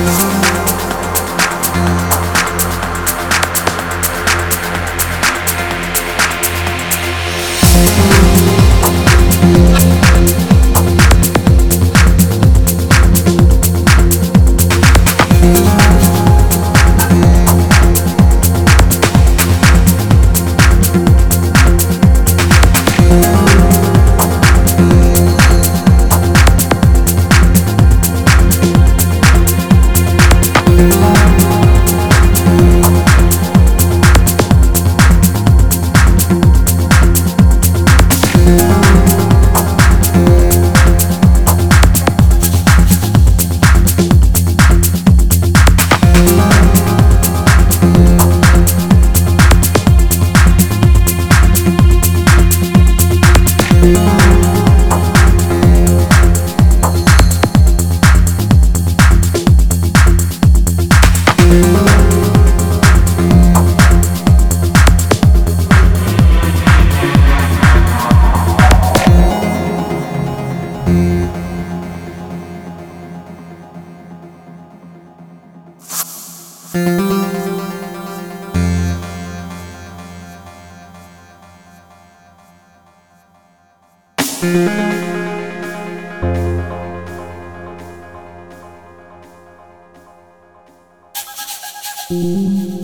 you. Thank